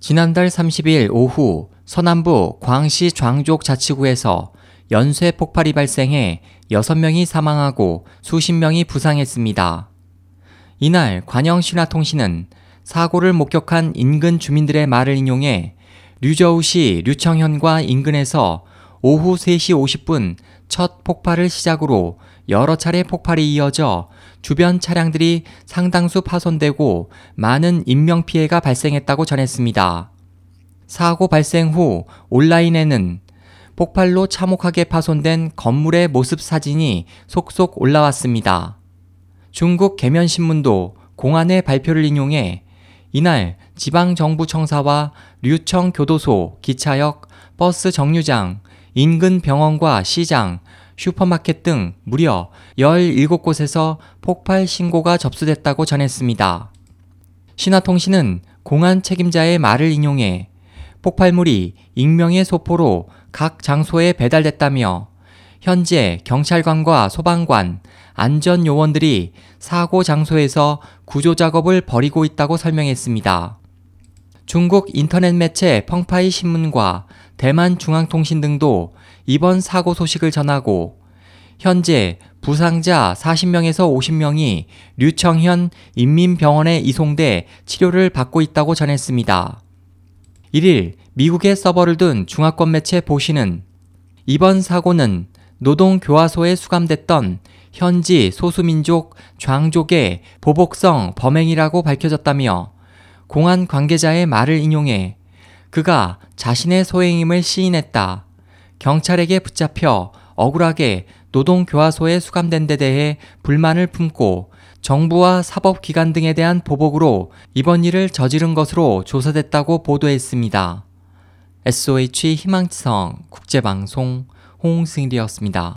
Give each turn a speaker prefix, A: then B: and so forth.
A: 지난달 30일 오후 서남부 광시 장족 자치구에서 연쇄 폭발이 발생해 6명이 사망하고 수십 명이 부상했습니다. 이날 관영 신화통신은 사고를 목격한 인근 주민들의 말을 인용해 류저우시 류청현과 인근에서 오후 3시 50분 첫 폭발을 시작으로 여러 차례 폭발이 이어져 주변 차량들이 상당수 파손되고 많은 인명피해가 발생했다고 전했습니다. 사고 발생 후 온라인에는 폭발로 참혹하게 파손된 건물의 모습 사진이 속속 올라왔습니다. 중국 개면신문도 공안의 발표를 인용해 이날 지방정부청사와 류청 교도소, 기차역, 버스 정류장, 인근 병원과 시장, 슈퍼마켓 등 무려 17곳에서 폭발 신고가 접수됐다고 전했습니다. 신화통신은 공안 책임자의 말을 인용해 폭발물이 익명의 소포로 각 장소에 배달됐다며 현재 경찰관과 소방관, 안전 요원들이 사고 장소에서 구조 작업을 벌이고 있다고 설명했습니다. 중국 인터넷 매체 펑파이 신문과 대만 중앙통신 등도 이번 사고 소식을 전하고 현재 부상자 40명에서 50명이 류청현 인민병원에 이송돼 치료를 받고 있다고 전했습니다. 1일 미국의 서버를 둔 중화권 매체 보시는 이번 사고는 노동교화소에 수감됐던 현지 소수민족 좌족의 보복성 범행이라고 밝혀졌다며 공안 관계자의 말을 인용해 그가 자신의 소행임을 시인했다. 경찰에게 붙잡혀 억울하게 노동교화소에 수감된 데 대해 불만을 품고 정부와 사법기관 등에 대한 보복으로 이번 일을 저지른 것으로 조사됐다고 보도했습니다. SOH 희망지성 국제방송 홍승일이었습니다.